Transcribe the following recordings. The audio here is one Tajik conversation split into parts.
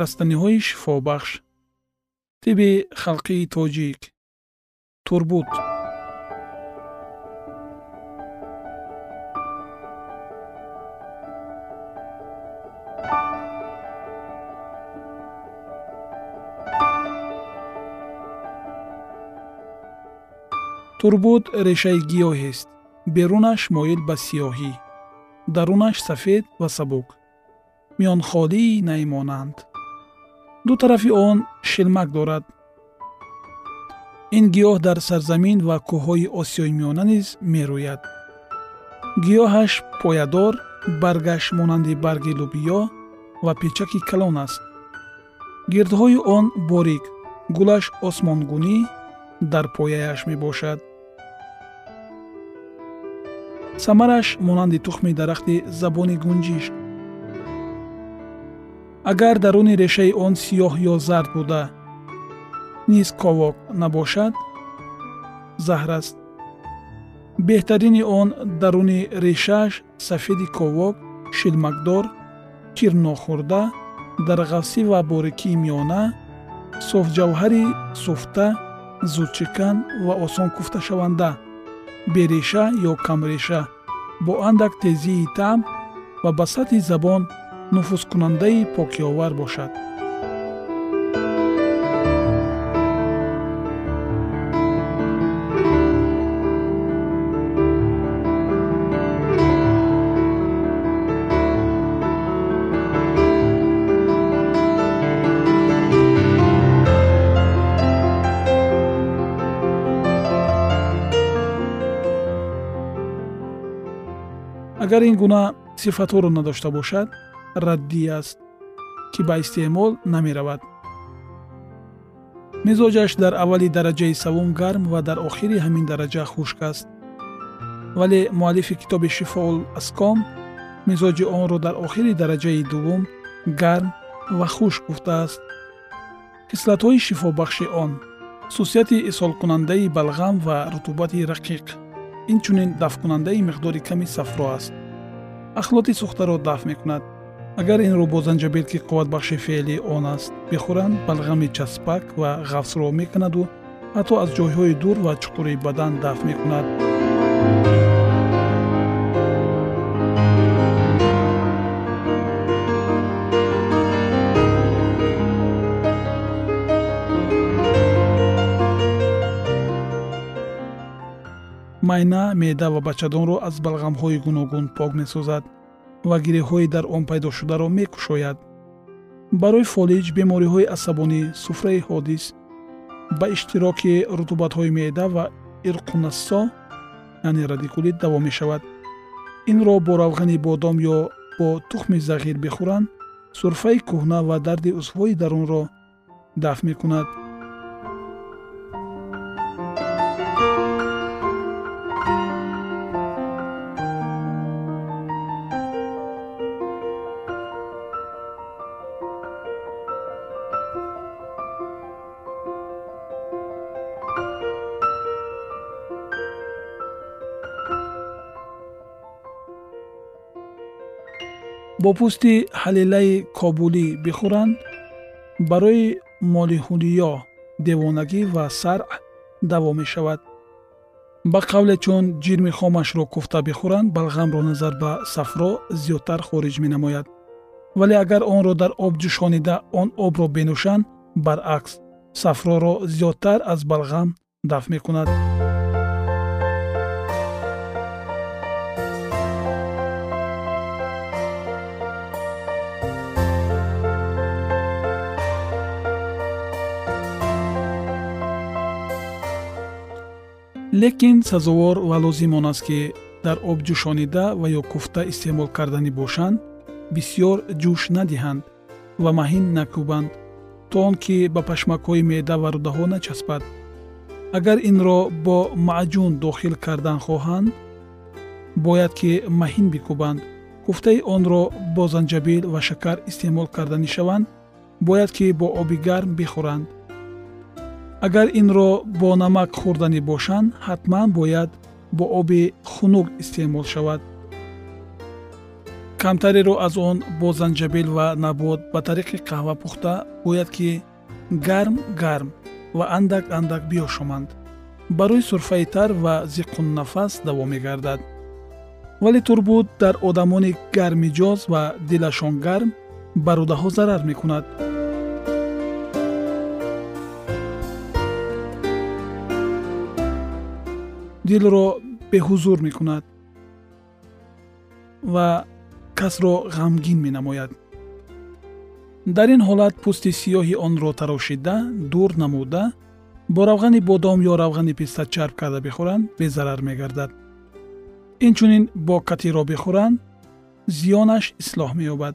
растаниҳои шифобахш. Тиби халқии тоҷик турбут. Турбут решаи гиёҳест берунаш моил ба сиёҳӣ дарунаш сафед ва сабук. Миёнхолии наймонанд ду тарафи он шилмак дорад. Ин гиёҳ дар сарзамин ва кӯҳҳои осиёи миёна низ мерӯяд. Гиёҳаш поядор баргаш монанди барги лубиё ва печаки калон аст. Гирдҳои он борик гулаш осмонгунӣ дар пояяш мебошад. Самараш монанди тухми дарахти забони гунҷишк агар даруни решаи он сиёҳ ё зард буда. Низ ковок набошад. Заҳр аст. Беҳтарини он даруни решааш сафеди ковок шилмакдор кир нохӯрда дарғавсӣ ва борикии миёна софҷавҳари суфта зудчикан ва осон куфташаванда береша ё камреша бо андак тезии таъм ва ба сатҳи забон нуфузкунандаи покиовар бошад. Агар ин гуна сифатҳоро надошта бошад раддӣ аст ки ба истеъмол намеравад. Мизоҷаш дар аввали дараҷаи савум гарм ва дар охири ҳамин дараҷа хушк аст. Вале муаллифи китоби шифоул аском мизоҷи онро дар охири дараҷаи дуввум гарм ва хушк гуфтааст кислатҳои шифобахши он хусусияти исҳолкунандаи балғам ва рутубати рақиқ инчунин дафткунандаи миқдори ками сафро аст. Ахлоти сӯхтаро дафт мекунад агар инро бо занҷабил ки қувватбахши феъли он аст бихӯранд балғами часпак ва ғафсро мекунаду ҳатто аз ҷойҳои дур ва чуқури бадан дафт мекунад. Майна меъда ва бачадонро аз балғамҳои гуногун пок месозад ва гиреҳҳои дар он пайдошударо мекушояд. Барои фолиҷ бемориҳои асабонӣ суфраи ҳодис ба иштироки рутубатҳои меъда ва ирқунассо яъне радикулит давом мешавад. Инро бо равғани бодом ё бо тухми зағир бихӯранд сурфаи кӯҳна ва дарди узвҳои дарунро дафт мекунад бо пӯсти ҳалелаи кобулӣ бихӯранд барои молиҳулиё девонагӣ ва саръ даво мешавад. Ба қавле чун ҷирми хомашро куфта бихӯранд балғамро назар ба сафро зиёдтар хориҷ менамояд. Вале агар онро дар об ҷӯшонида он обро бенӯшанд баръакс сафроро зиёдтар аз балғам дафт мекунад лекин сазовор ва лозим он аст ки дар об ҷӯшонида ва ё куфта истеъмол карданӣ бошанд бисьёр ҷӯш надиҳанд ва маҳин накӯбанд то он ки ба пашмакҳои меъда ва рӯдаҳо начаспад. Агар инро бо маъҷун дохил кардан хоҳанд бояд ки маҳин бикӯбанд. Куфтаи онро бо занҷабил ва шакар истеъмол карданӣ шаванд бояд ки бо оби гарм бихӯранд агар инро бо намак хӯрданӣ бошанд ҳатман бояд бо оби хунук истеъмол шавад. Камтареро аз он бо занҷабил ва набот ба тариқи қаҳва пухта бояд ки гарм гарм ва андак андак биёшоманд барои сурфаи тар ва зиққуннафас даво мегардад. Вале турбут дар одамони гармиҷоз ва дилашон гарм ба рӯдаҳо зарар мекунад дилро беҳузур мекунад ва касро ғамгин менамояд. Дар ин ҳолат пӯсти сиёҳи онро тарошида дур намуда бо равғани бодом ё равғани писта чарб карда бихӯранд безарар мегардад. Инчунин бо катиро бихӯранд зиёнаш ислоҳ меёбад.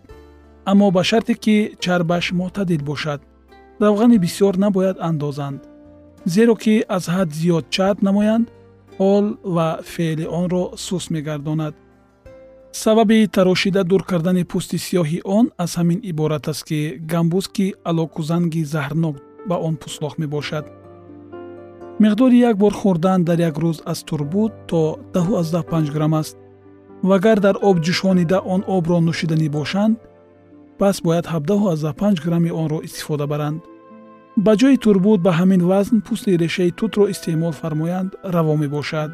Аммо ба шарте ки чарбаш мӯътадил бошад равғани бисьёр набояд андозанд зеро ки аз ҳад зиёд чарб намоянд ҳол ва феъли онро сус мегардонад. Сабаби тарошида дур кардани пӯсти сиёҳи он аз ҳамин иборат аст ки гамбузки алокузанги заҳрнок ба он пӯслох мебошад. Миқдори як бор хӯрдан дар як рӯз аз турбут то 15 грамм аст. Вагар дар об ҷӯшонида он обро нӯшиданӣ бошанд пас бояд 75 грамми онро истифода баранд ба ҷои турбут ба ҳамин вазн пӯсти решаи тутро истеъмол фармоянд раво мебошад.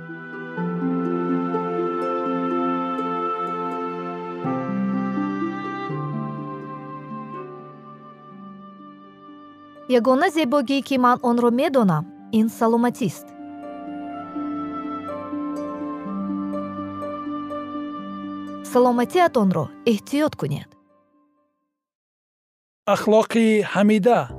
Ягона зебогӣ ки ман онро медонам ин саломатист. Саломатиатонро эҳтиёт кунед. Ахлоқи ҳамида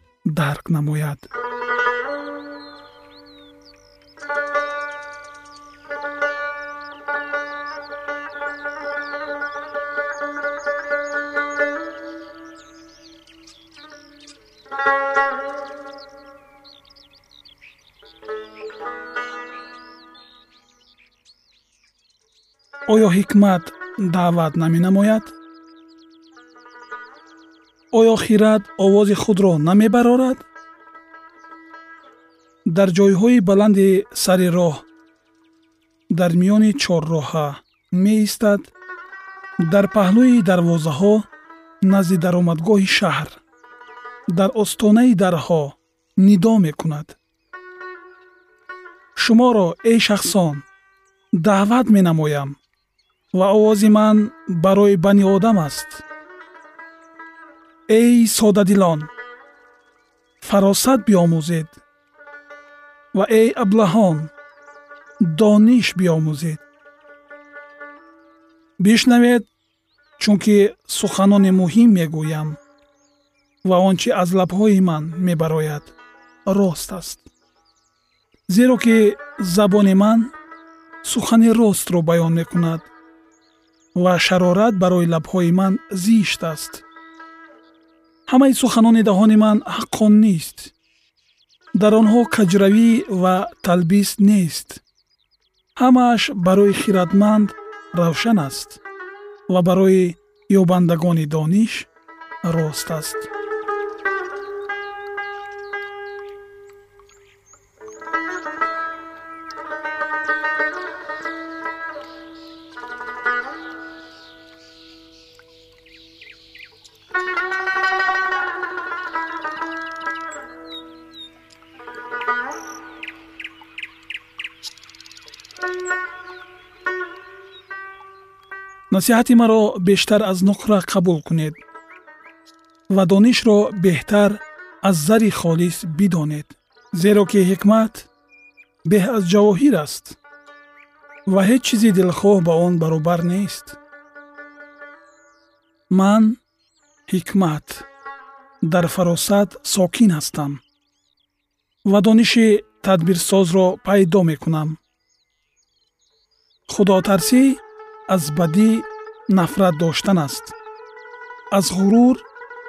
дарк намояд. Оё ҳикмат даъват наменамояд оё хират овози худро намебарорад? Дар ҷойҳои баланди сари роҳ дар миёни чорроҳа меистад дар паҳлӯи дарвозаҳо назди даромадгоҳи шаҳр дар остонаи дарҳо нидо мекунад. Шуморо эй шахсон даъват менамоям ва овози ман барои бани одам аст эй содадилон фаросат биомӯзед ва эй аблаҳон дониш биомӯзед. Бишнавед чунки суханони муҳим мегӯям ва он чи аз лабҳои ман мебарояд рост аст. Зеро ки забони ман сухани ростро баён мекунад ва шарорат барои лабҳои ман зишт аст ҳамаи суханони таҳони ман ҳаққон нест. Дар онҳо каҷравӣ ва талбис нест. Ҳамааш барои хиратманд равшан аст ва барои ёбандагони дониш рост аст насиҳати маро бештар аз нуқра қабул кунед ва донишро беҳтар аз зари холис бидонед зеро ки ҳикмат беҳ аз ҷавоҳир аст ва ҳеҷ чизи дилхоҳ ба он баробар нест. Ман ҳикмат дар фаросат сокин ҳастам ва дониши тадбирсозро пайдо мекунам. Худотарсӣ аз бадӣ нафрат доштан аст. Аз ғурур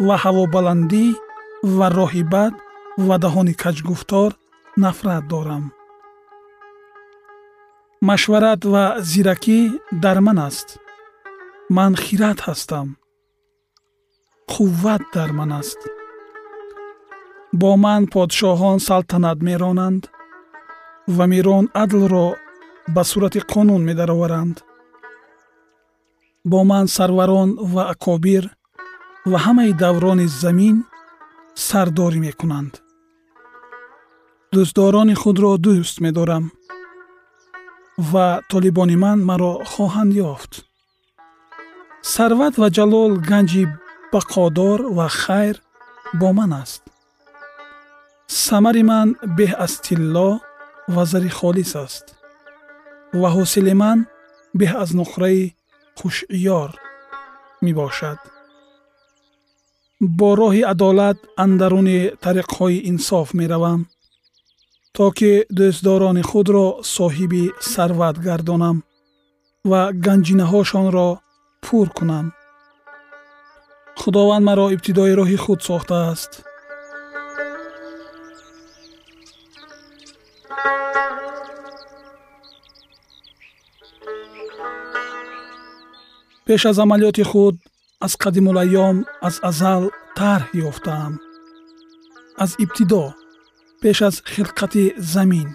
ва ҳавобаландӣ ва роҳи бад ва даҳони каҷгуфтор нафрат дорам. Машварат ва зиракӣ дар ман аст. Ман хират ҳастам. Қувват дар ман аст. Бо ман подшоҳон салтанат меронанд ва мирон адлро ба сурати қонун медароваранд бо ман сарварон ва акобир ва ҳамаи даврони замин сардорӣ мекунанд. Дӯстдорони худро дӯст медорам ва толибони ман маро хоҳанд ёфт. Сарват ва ҷалол ганҷи бақодор ва хайр бо ман аст. Самари ман беҳ аз тилло ва зари холис аст ва ҳосили ман беҳ аз нуқраи хушъёр мебошад бо роҳи адолат андаруни тариқҳои инсоф меравам то ки дӯстдорони худро соҳиби сарват гардонам ва ганҷинаҳошонро пур кунам худованд маро ибтидои роҳи худ сохтааст пеш аз амалиёти худ аз қадимулайём аз азал тарҳ ёфтаам. Аз ибтидо пеш аз хилқати замин.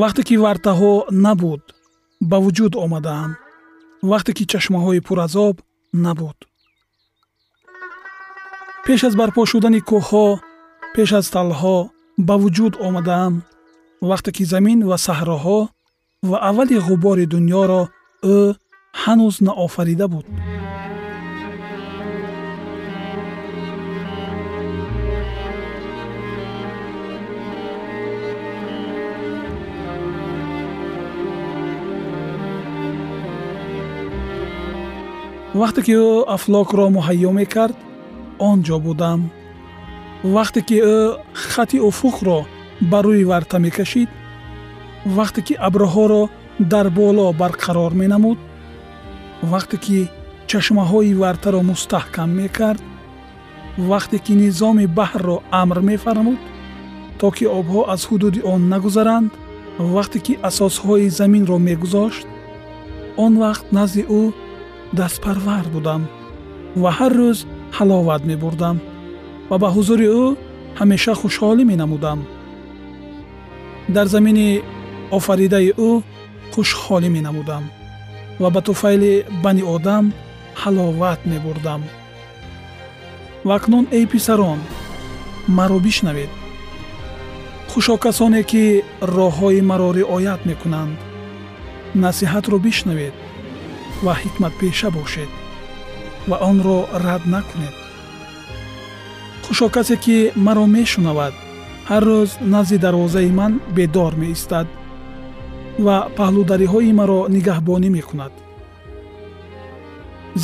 Вақте ки вартаҳо набуд ба вуҷуд омадаам. Вақте ки чашмаҳои пуразоб набуд. Пеш аз барпо шудани кӯҳҳо пеш аз талҳо ба вуҷуд омадаам. Вақте ки замин ва саҳроҳо ва аввали ғубори дуньёро ӯ ҳанӯз наофарида буд. Вақте ки ӯ афлокро муҳайё мекард он ҷо будам? Вақте ки ӯ хати уфуқро ба рӯи варта мекашид? Вақте ки абрҳоро дар боло барқарор менамуд вақте ки чашмаҳои вартаро мустаҳкам мекард вақте ки низоми баҳрро амр мефармуд то ки обҳо аз ҳудуди он нагузаранд вақте ки асосҳои заминро мегузошт он вақт назди ӯ дастпарвар будам ва ҳар рӯз ҳаловат мебурдам ва ба ҳузури ӯ ҳамеша хушҳолӣ менамудам. Дар замини офаридаи ӯ хушҳолӣ менамудам ва ба туфайли бани одам ҳаловат мебурдам. Ва акнун эй писарон маро бишнавед. Хушо касоне ки роҳҳои маро riоят мекунанд насиҳатро бишнавед ва ҳикматпеша бошед ва онро рад накунед. Хушо касе ки маро мешунавад ҳар рӯз назди дарвозаи ман бедор меистад ва паҳлудариҳои маро нигаҳбонӣ мекунад.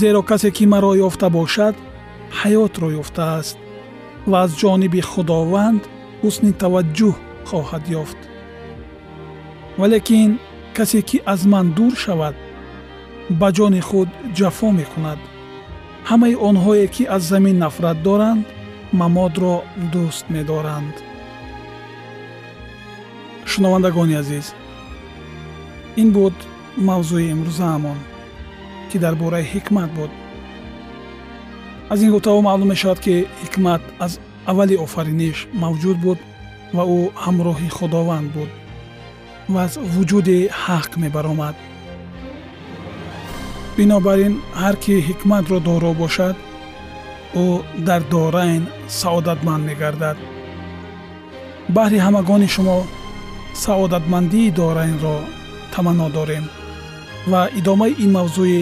Зеро касе ки маро ёфта бошад ҳаётро ёфтааст ва аз ҷониби худованд ҳусни таваҷҷӯҳ хоҳад ёфт. Валекин касе ки аз ман дур шавад ба ҷони худ ҷафо мекунад. Ҳамаи онҳое ки аз замин нафрат доранд мамодро дӯст медоранд. Шунавандагони азиз ин буд мавзӯи имрӯзаамон ки дар бораи ҳикмат буд. Аз ин гуфтаҳо маълум мешавад ки ҳикмат аз аввали офариниш мавҷуд буд ва ӯ ҳамроҳи худованд буд ва аз вуҷуди ҳақ мебаромад. Бинобар ин ҳар кӣ ҳикматро доро бошад ӯ дар дорайн саодатманд мегардад. Баҳри ҳамагони шумо саодатмандии дорайнро таманно дорем ва идомаи ин мавзӯи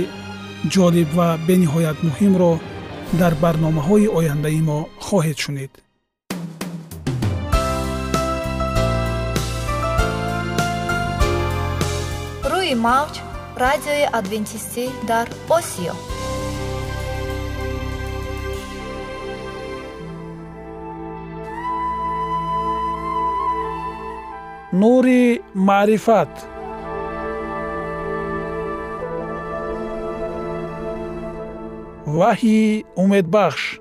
ҷолиб ва бениҳоят муҳимро дар барномаҳои ояндаи мо хоҳед шунид. Рӯи мавҷ радиои адвентистӣ дар осиё. Нури маърифат ваҳйи умедбахш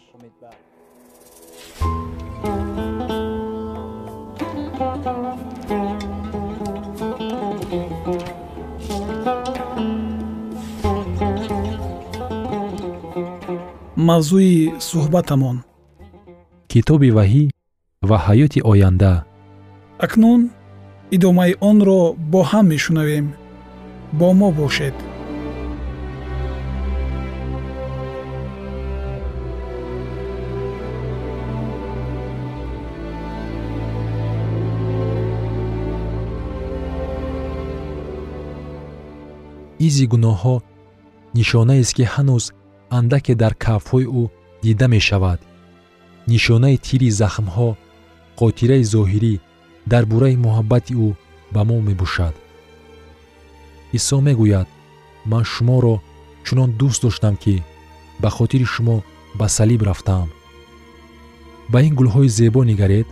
Мавзӯи суҳбатамон. Китоби ваҳӣ ва ҳаёти оянда. Акнун идомаи онро бо ҳам мешунавем. Бо мо бошед. Изи гуноҳҳо нишонаест ки ҳанӯз андаке дар кафҳои ӯ дида мешавад. Нишонаи тири захмҳо хотираи зоҳирӣ дар бораи муҳаббати ӯ ба мо мебошад. Исо мегӯяд ман шуморо чунон дӯст доштам ки ба хотири шумо ба салиб рафтаам ба ин гулҳои зебо нигаред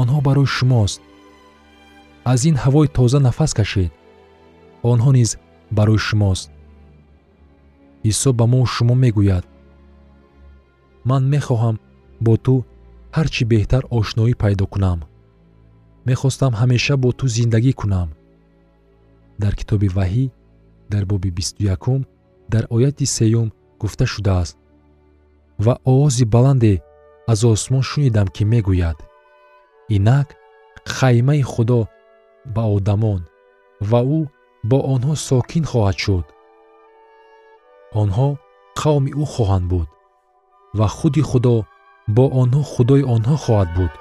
онҳо барои шумост. Аз ин ҳавои тоза нафас кашед. Онҳо низ барои шумост исо ба мо шумо мегӯяд. Ман мехоҳам бо ту ҳар чӣ беҳтар ошноӣ пайдо кунам. Мехостам ҳамеша бо ту зиндагӣ кунам. Дар китоби ваҳӣ дар боби бисту якум дар ояти сеюм гуфта шудааст ва овози баланде аз осмон шунидам ки мегӯяд. Инак хаймаи худо ба одамон ва ӯ бо онҳо сокин хоҳад шуд онҳо қавми ӯ хоҳанд буд ва худи худо бо онҳо худои онҳо хоҳад буд.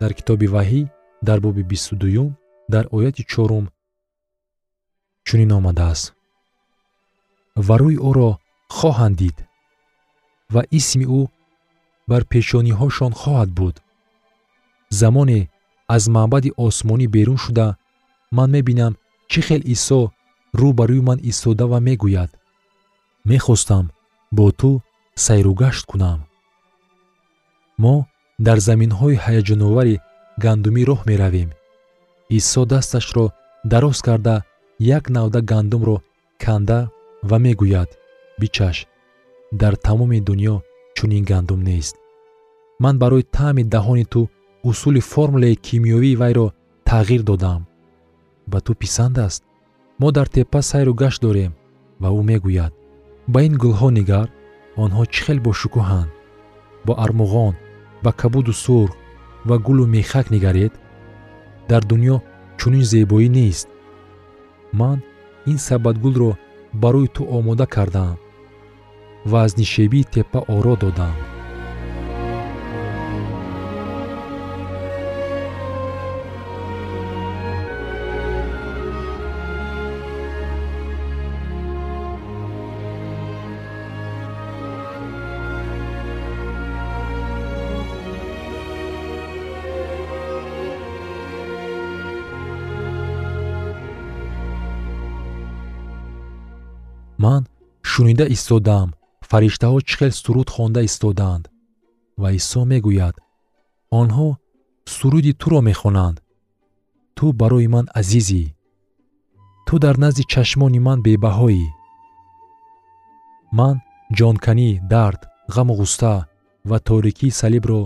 Дар китоби ваҳӣ дар боби бисту дуюм дар ояти чорум чунин омадааст. Ва рӯи ӯро хоҳанд дид ва исми ӯ бар пешониҳошон хоҳад буд. Замоне аз маъбади осмонӣ берун шуда ман мебинам чӣ хел исо рӯ ба рӯи ман истода ва мегӯяд. Мехостам бо ту сайругашт кунам. Мо дар заминҳои ҳаяҷоновари гандумӣ роҳ меравем. Исо дасташро дароз карда як навда гандумро канда ва мегӯяд. Бичаш дар тамоми дуньё чунин гандум нест. Ман барои таъми даҳони ту усули формулаи кимиёвии вайро тағйир додам. Ба ту писанд аст мо дар теппа сайру гашт дорем ва ӯ мегӯяд. Ба ин гулҳо нигар онҳо чӣ хел бошукӯҳанд бо армуғон ба кабуду сурх ва гулу мехак нигаред дар дуньё чунин зебоӣ нест. Ман ин сабадгулро барои ту омода кардаам ва аз нишебии теппа оро додаам шунида истодаам. Фариштаҳо чӣ хел суруд хонда истодаанд. Ва исо мегӯяд онҳо суруди туро мехонанд. Ту барои ман азизӣ. Ту дар назди чашмони ман бебаҳоӣ. Ман ҷонканӣ дард ғаму ғуста ва торикии салибро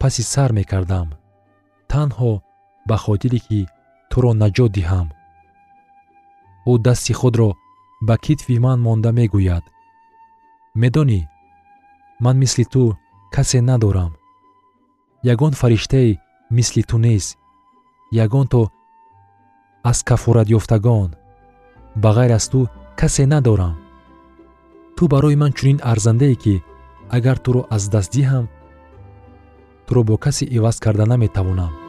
паси сар мекардам. Танҳо ба хотире ки туро наҷот диҳам. Ӯ дасти худро ба китфи ман монда мегӯяд. Медонӣ ман мисли ту касе надорам. Ягон фариштае мисли ту нест ягон то аз кафоратёфтагон ба ғайр аз ту касе надорам. Ту барои ман чунин арзандае ки агар туро аз даст диҳам туро бо касе иваз карда наметавонам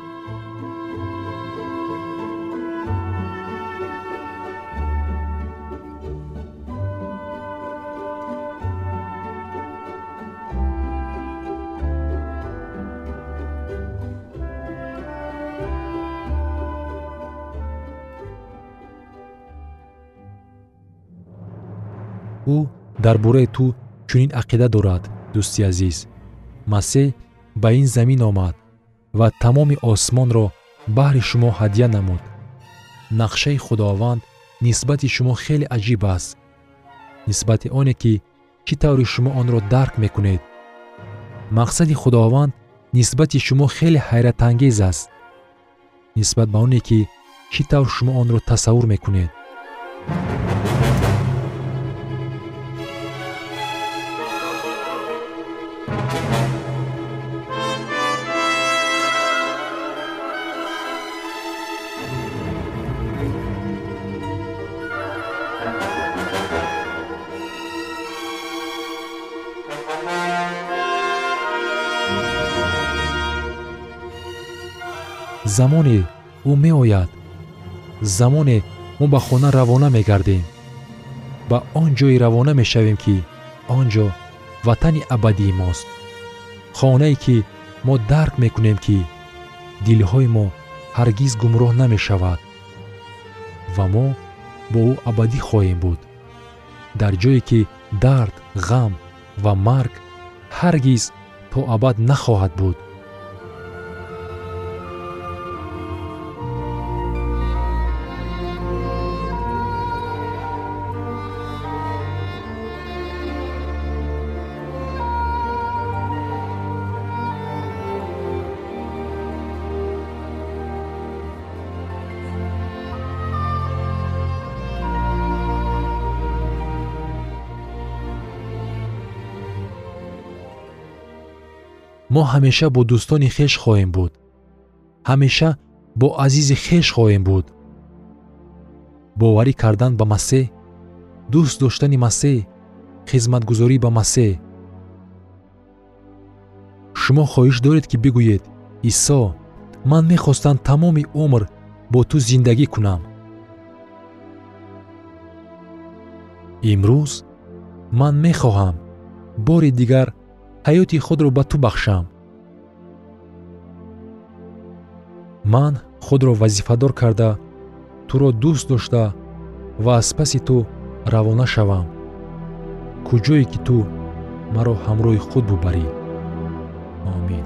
дар бораи ту чунин ақида дорад дӯсти азиз. Масеҳ ба ин замин омад ва тамоми осмонро баҳри шумо ҳадя намуд. Нақшаи худованд нисбати шумо хеле аҷиб аст. Нисбати оне ки чӣ тавре шумо онро дарк мекунед? Мақсади худованд нисбати шумо хеле ҳайратангез аст. Нисбат ба оне ки чӣ тавр шумо онро тасаввур мекунед замоне ӯ меояд замоне мо ба хона равона мегардем. Ба он ҷое равона мешавем ки он ҷо ватани абадии мост. Хонае ки мо дарк мекунем ки дилҳои мо ҳаргиз гумроҳ намешавад. Ва мо бо ӯ абадӣ хоҳем буд. Дар ҷое ки дард ғам ва марг ҳаргиз то абад нахоҳад буд мо ҳамеша бо дӯстони хеш хоҳем буд. ҳамеша бо азизи хеш хоҳем буд. Боварӣ кардан ба масеҳ дӯст доштани масеҳ хизматгузорӣ ба масеҳ. Шумо хоҳиш доред ки бигӯед исо ман мехостам тамоми умр бо ту зиндагӣ кунам. Имрӯз ман мехоҳам бори дигар ҳаёти худро ба ту бахшам. Ман худро вазифадор карда туро дӯст дошта ва аз паси ту равона шавам. Куҷое ки ту маро ҳамроҳи худ бубарӣ. Омин